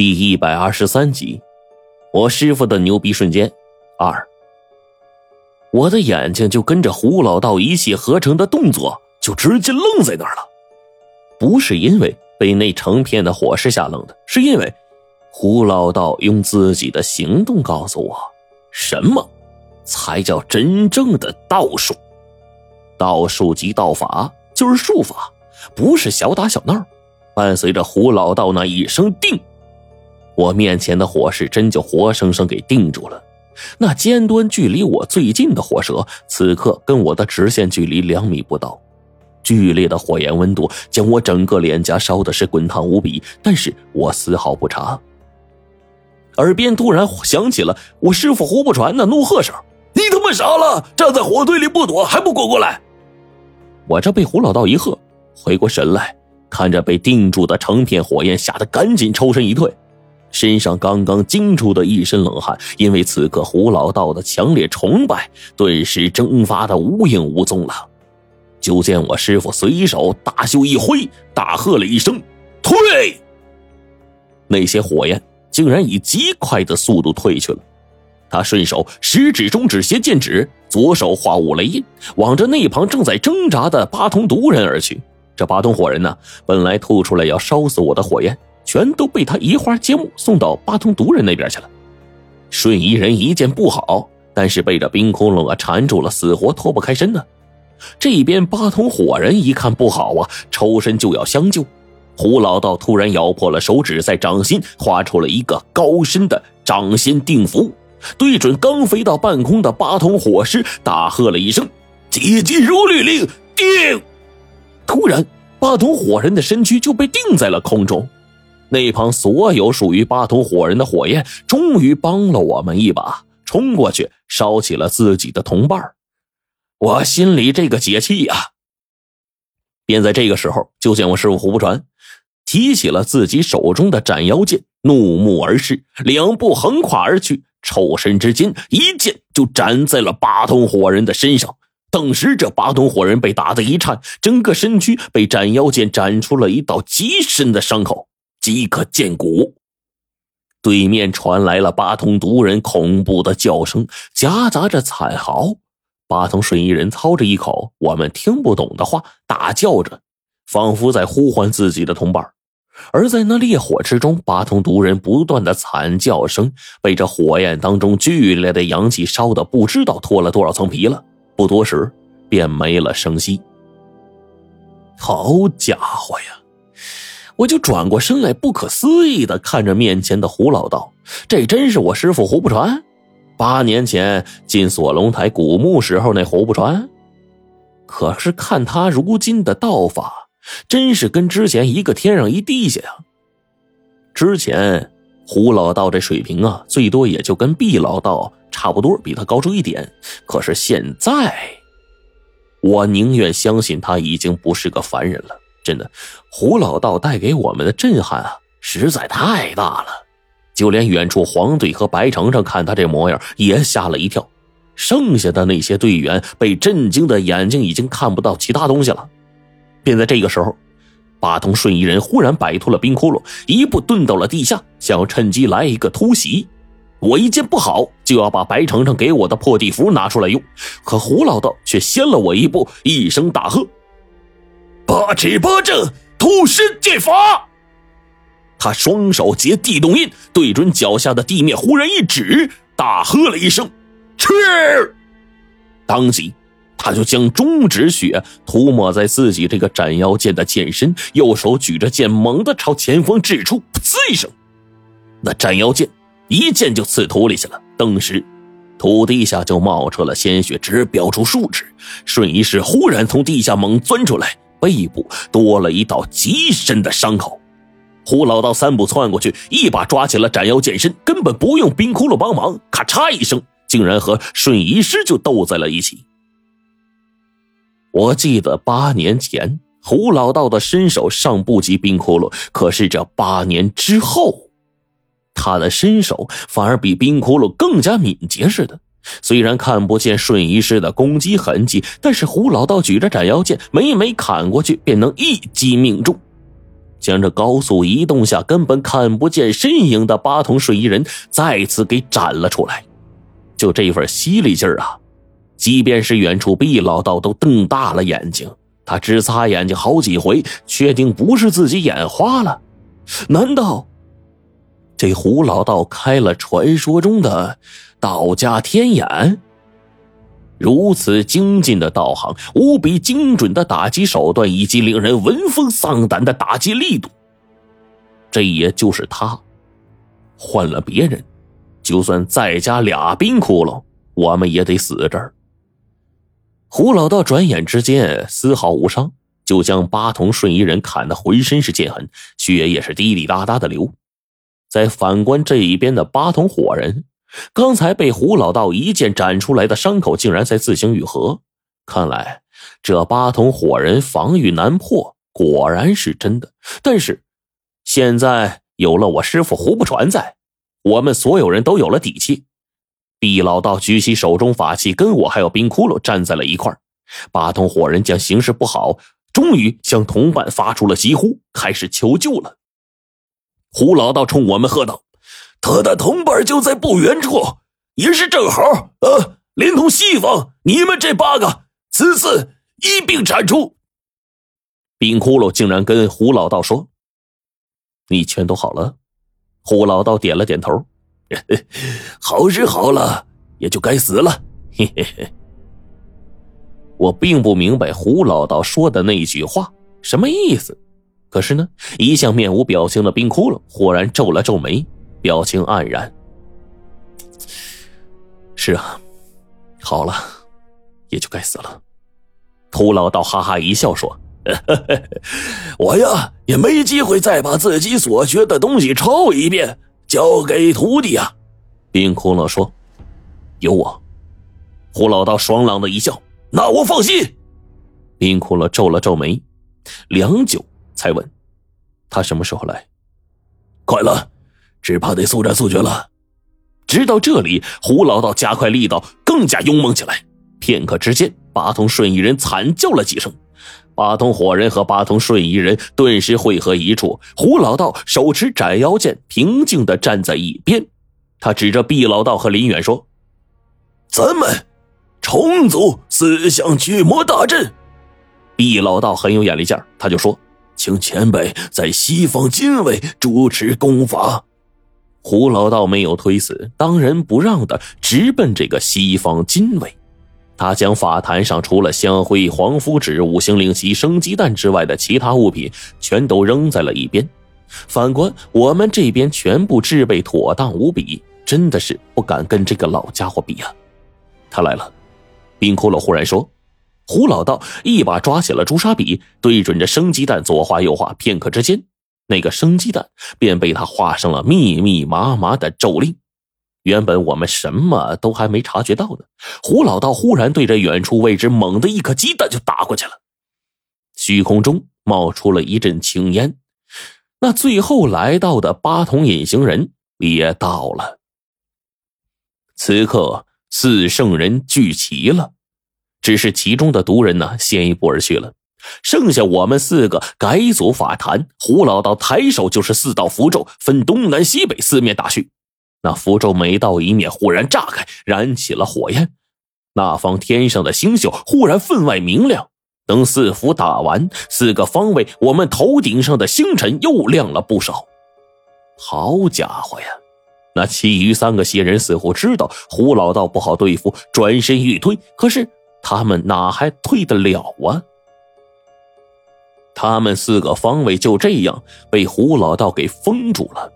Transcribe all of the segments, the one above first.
第一百二十三集，我师傅的牛逼瞬间二。我的眼睛就跟着胡老道一气呵成的动作，就直接愣在那儿了。不是因为被那成片的火势吓愣的，是因为胡老道用自己的行动告诉我，什么才叫真正的道术。道术即道法，就是术法，不是小打小闹。伴随着胡老道那一声“定”。我面前的火势真就活生生给定住了，那尖端距离我最近的火舌，此刻跟我的直线距离两米不到，剧烈的火焰温度将我整个脸颊烧的是滚烫无比，但是我丝毫不察。耳边突然响起了我师傅胡不传的怒喝声：“你他妈傻了？站在火堆里不躲，还不滚过来！”我这被胡老道一喝，回过神来，看着被定住的成片火焰，吓得赶紧抽身一退。身上刚刚惊出的一身冷汗，因为此刻胡老道的强烈崇拜，顿时蒸发的无影无踪了。就见我师傅随手大袖一挥，大喝了一声：“退！”那些火焰竟然以极快的速度退去了。他顺手食指、中指携剑指，左手化五雷印，往着那旁正在挣扎的八通毒人而去。这八通火人呢，本来吐出来要烧死我的火焰。全都被他移花接木送到八通毒人那边去了。瞬移人一见不好，但是被这冰窟窿啊缠住了，死活脱不开身呢。这边八通火人一看不好啊，抽身就要相救。胡老道突然咬破了手指，在掌心画出了一个高深的掌心定符，对准刚飞到半空的八通火师，大喝了一声：“急急如律令，定！”突然，八通火人的身躯就被定在了空中。那旁所有属于八通火人的火焰，终于帮了我们一把，冲过去烧起了自己的同伴我心里这个解气呀！便在这个时候，就见我师傅胡不传提起了自己手中的斩妖剑，怒目而视，两步横跨而去，抽身之间，一剑就斩在了八通火人的身上。当时，这八通火人被打得一颤，整个身躯被斩妖剑斩出了一道极深的伤口。即可见骨。对面传来了八通毒人恐怖的叫声，夹杂着惨嚎。八通瞬移人操着一口我们听不懂的话，大叫着，仿佛在呼唤自己的同伴。而在那烈火之中，八通毒人不断的惨叫声，被这火焰当中剧烈的阳气烧的不知道脱了多少层皮了。不多时，便没了声息。好家伙呀！我就转过身来，不可思议的看着面前的胡老道，这真是我师傅胡不传？八年前进锁龙台古墓时候那胡不传？可是看他如今的道法，真是跟之前一个天上一地下呀！之前胡老道这水平啊，最多也就跟毕老道差不多，比他高出一点。可是现在，我宁愿相信他已经不是个凡人了。真的，胡老道带给我们的震撼啊，实在太大了。就连远处黄队和白程程看他这模样，也吓了一跳。剩下的那些队员被震惊的眼睛已经看不到其他东西了。便在这个时候，八通瞬移人忽然摆脱了冰窟窿，一步遁到了地下，想要趁机来一个突袭。我一见不好，就要把白程程给我的破地符拿出来用，可胡老道却先了我一步，一声大喝。八尺八正，突身剑法。他双手结地动印，对准脚下的地面，忽然一指，大喝了一声：“吃！”当即，他就将中指血涂抹在自己这个斩妖剑的剑身，右手举着剑，猛地朝前方掷出，噗呲一声，那斩妖剑一剑就刺土里去了。当时，土地下就冒出了鲜血，直飙出数尺。瞬移时，忽然从地下猛钻出来。背部多了一道极深的伤口，胡老道三步窜过去，一把抓起了斩妖剑身，根本不用冰窟窿帮忙，咔嚓一声，竟然和瞬移师就斗在了一起。我记得八年前胡老道的身手尚不及冰窟窿，可是这八年之后，他的身手反而比冰窟窿更加敏捷似的。虽然看不见瞬移师的攻击痕迹，但是胡老道举着斩妖剑，每每砍过去便能一击命中。将这高速移动下根本看不见身影的八通睡衣人再次给斩了出来。就这份犀利劲儿啊，即便是远处毕老道都瞪大了眼睛。他直擦眼睛好几回，确定不是自己眼花了。难道这胡老道开了传说中的道家天眼？如此精进的道行，无比精准的打击手段，以及令人闻风丧胆的打击力度，这也就是他。换了别人，就算再加俩冰窟窿，我们也得死这儿。胡老道转眼之间丝毫无伤，就将八童瞬移人砍得浑身是剑痕，血也是滴滴答答的流。再反观这一边的八童火人。刚才被胡老道一剑斩出来的伤口，竟然在自行愈合。看来这八通火人防御难破，果然是真的。但是现在有了我师傅胡不传在，我们所有人都有了底气。毕老道举起手中法器，跟我还有冰窟窿站在了一块八通火人见形势不好，终于向同伴发出了疾呼，开始求救了。胡老道冲我们喝道。他的同伴就在不远处，也是正好啊！连同西方，你们这八个，此次一并铲除。冰窟窿竟然跟胡老道说：“你全都好了。”胡老道点了点头：“ 好是好了，也就该死了。”嘿嘿嘿。我并不明白胡老道说的那句话什么意思，可是呢，一向面无表情的冰窟窿忽然皱了皱眉。表情黯然。是啊，好了，也就该死了。胡老道哈哈一笑说：“ 我呀，也没机会再把自己所学的东西抄一遍，交给徒弟呀。”冰窟窿说：“有我。”胡老道爽朗的一笑：“那我放心。”冰窟窿皱了皱眉，良久才问：“他什么时候来？”快了。只怕得速战速决了。直到这里，胡老道加快力道，更加勇猛起来。片刻之间，八通瞬移人惨叫了几声，八通火人和八通瞬移人顿时汇合一处。胡老道手持斩妖剑，平静的站在一边。他指着毕老道和林远说：“咱们重组四象巨魔大阵。”毕老道很有眼力劲儿，他就说：“请前辈在西方金卫主持功法。”胡老道没有推辞，当仁不让的直奔这个西方金位。他将法坛上除了香灰、黄符纸、五行灵旗、生鸡蛋之外的其他物品，全都扔在了一边。反观我们这边，全部制备妥当无比，真的是不敢跟这个老家伙比啊！他来了，冰窟窿忽然说：“胡老道一把抓起了朱砂笔，对准着生鸡蛋左画右画，片刻之间。”那个生鸡蛋便被他画上了密密麻麻的咒令。原本我们什么都还没察觉到呢，胡老道忽然对着远处位置猛的一颗鸡蛋就打过去了。虚空中冒出了一阵青烟，那最后来到的八筒隐形人也到了。此刻四圣人聚齐了，只是其中的毒人呢先一步而去了。剩下我们四个改组法坛，胡老道抬手就是四道符咒，分东南西北四面打去。那符咒每到一面，忽然炸开，燃起了火焰。那方天上的星宿忽然分外明亮。等四符打完，四个方位，我们头顶上的星辰又亮了不少。好家伙呀！那其余三个邪人似乎知道胡老道不好对付，转身欲退，可是他们哪还退得了啊？他们四个方位就这样被胡老道给封住了，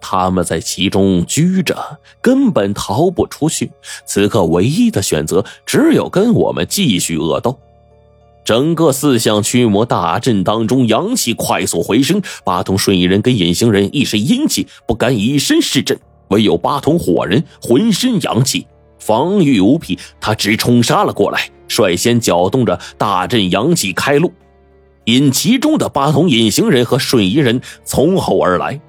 他们在其中居着，根本逃不出去。此刻唯一的选择只有跟我们继续恶斗。整个四象驱魔大阵当中，阳气快速回升。八通瞬移人跟隐形人一身阴气，不敢以身试阵；唯有八通火人浑身阳气，防御无匹。他直冲杀了过来，率先搅动着大阵阳气开路。引其中的八通隐形人和瞬移人从后而来，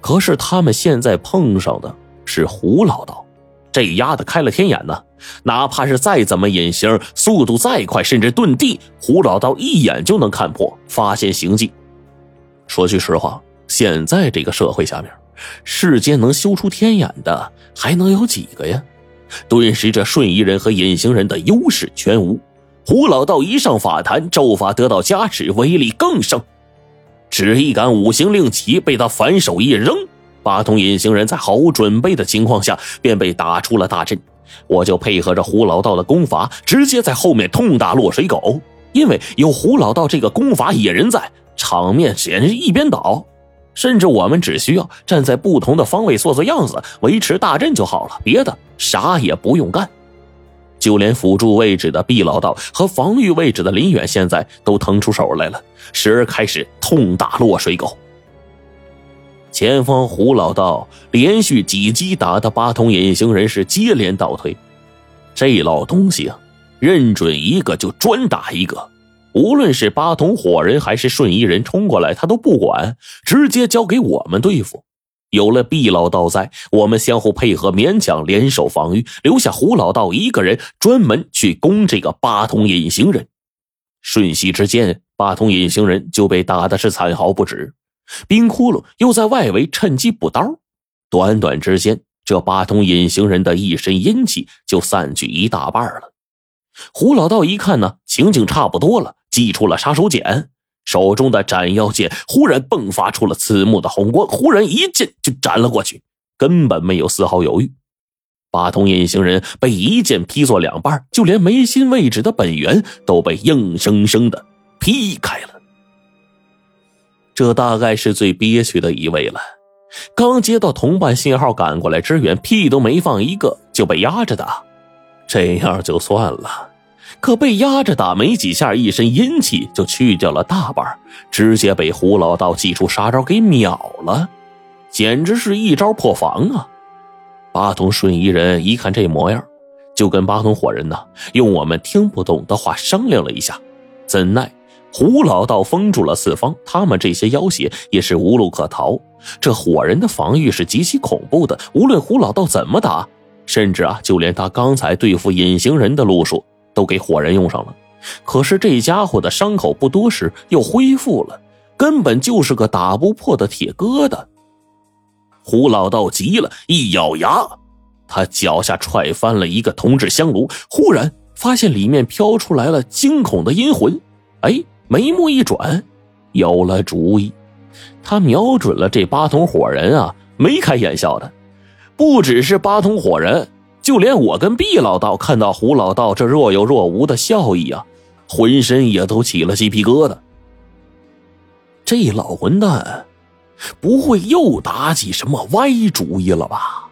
可是他们现在碰上的是胡老道，这丫的开了天眼呢！哪怕是再怎么隐形，速度再快，甚至遁地，胡老道一眼就能看破，发现行迹。说句实话，现在这个社会下面，世间能修出天眼的还能有几个呀？顿时，这瞬移人和隐形人的优势全无。胡老道一上法坛，咒法得到加持，威力更盛。只一杆五行令旗被他反手一扔，八通隐形人在毫无准备的情况下便被打出了大阵。我就配合着胡老道的功法，直接在后面痛打落水狗。因为有胡老道这个功法野人在，场面简直一边倒。甚至我们只需要站在不同的方位做做样子，维持大阵就好了，别的啥也不用干。就连辅助位置的毕老道和防御位置的林远，现在都腾出手来了，时而开始痛打落水狗。前方胡老道连续几击打的八通隐形人是接连倒退，这老东西啊，认准一个就专打一个，无论是八通火人还是瞬移人冲过来，他都不管，直接交给我们对付。有了毕老道在，我们相互配合，勉强联手防御，留下胡老道一个人专门去攻这个八通隐形人。瞬息之间，八通隐形人就被打的是惨嚎不止，冰窟窿又在外围趁机补刀。短短之间，这八通隐形人的一身阴气就散去一大半了。胡老道一看呢，情景差不多了，祭出了杀手锏。手中的斩妖剑忽然迸发出了刺目的红光，忽然一剑就斩了过去，根本没有丝毫犹豫。八通隐形人被一剑劈作两半，就连眉心位置的本源都被硬生生的劈开了。这大概是最憋屈的一位了。刚接到同伴信号赶过来支援，屁都没放一个就被压着打，这样就算了。可被压着打没几下，一身阴气就去掉了大半，直接被胡老道祭出杀招给秒了，简直是一招破防啊！八通瞬移人一看这模样，就跟八通火人呢用我们听不懂的话商量了一下，怎奈胡老道封住了四方，他们这些妖邪也是无路可逃。这火人的防御是极其恐怖的，无论胡老道怎么打，甚至啊，就连他刚才对付隐形人的路数。都给火人用上了，可是这家伙的伤口不多时又恢复了，根本就是个打不破的铁疙瘩。胡老道急了，一咬牙，他脚下踹翻了一个铜制香炉，忽然发现里面飘出来了惊恐的阴魂。哎，眉目一转，有了主意，他瞄准了这八桶火人啊，眉开眼笑的，不只是八桶火人。就连我跟毕老道看到胡老道这若有若无的笑意啊，浑身也都起了鸡皮疙瘩。这老混蛋，不会又打起什么歪主意了吧？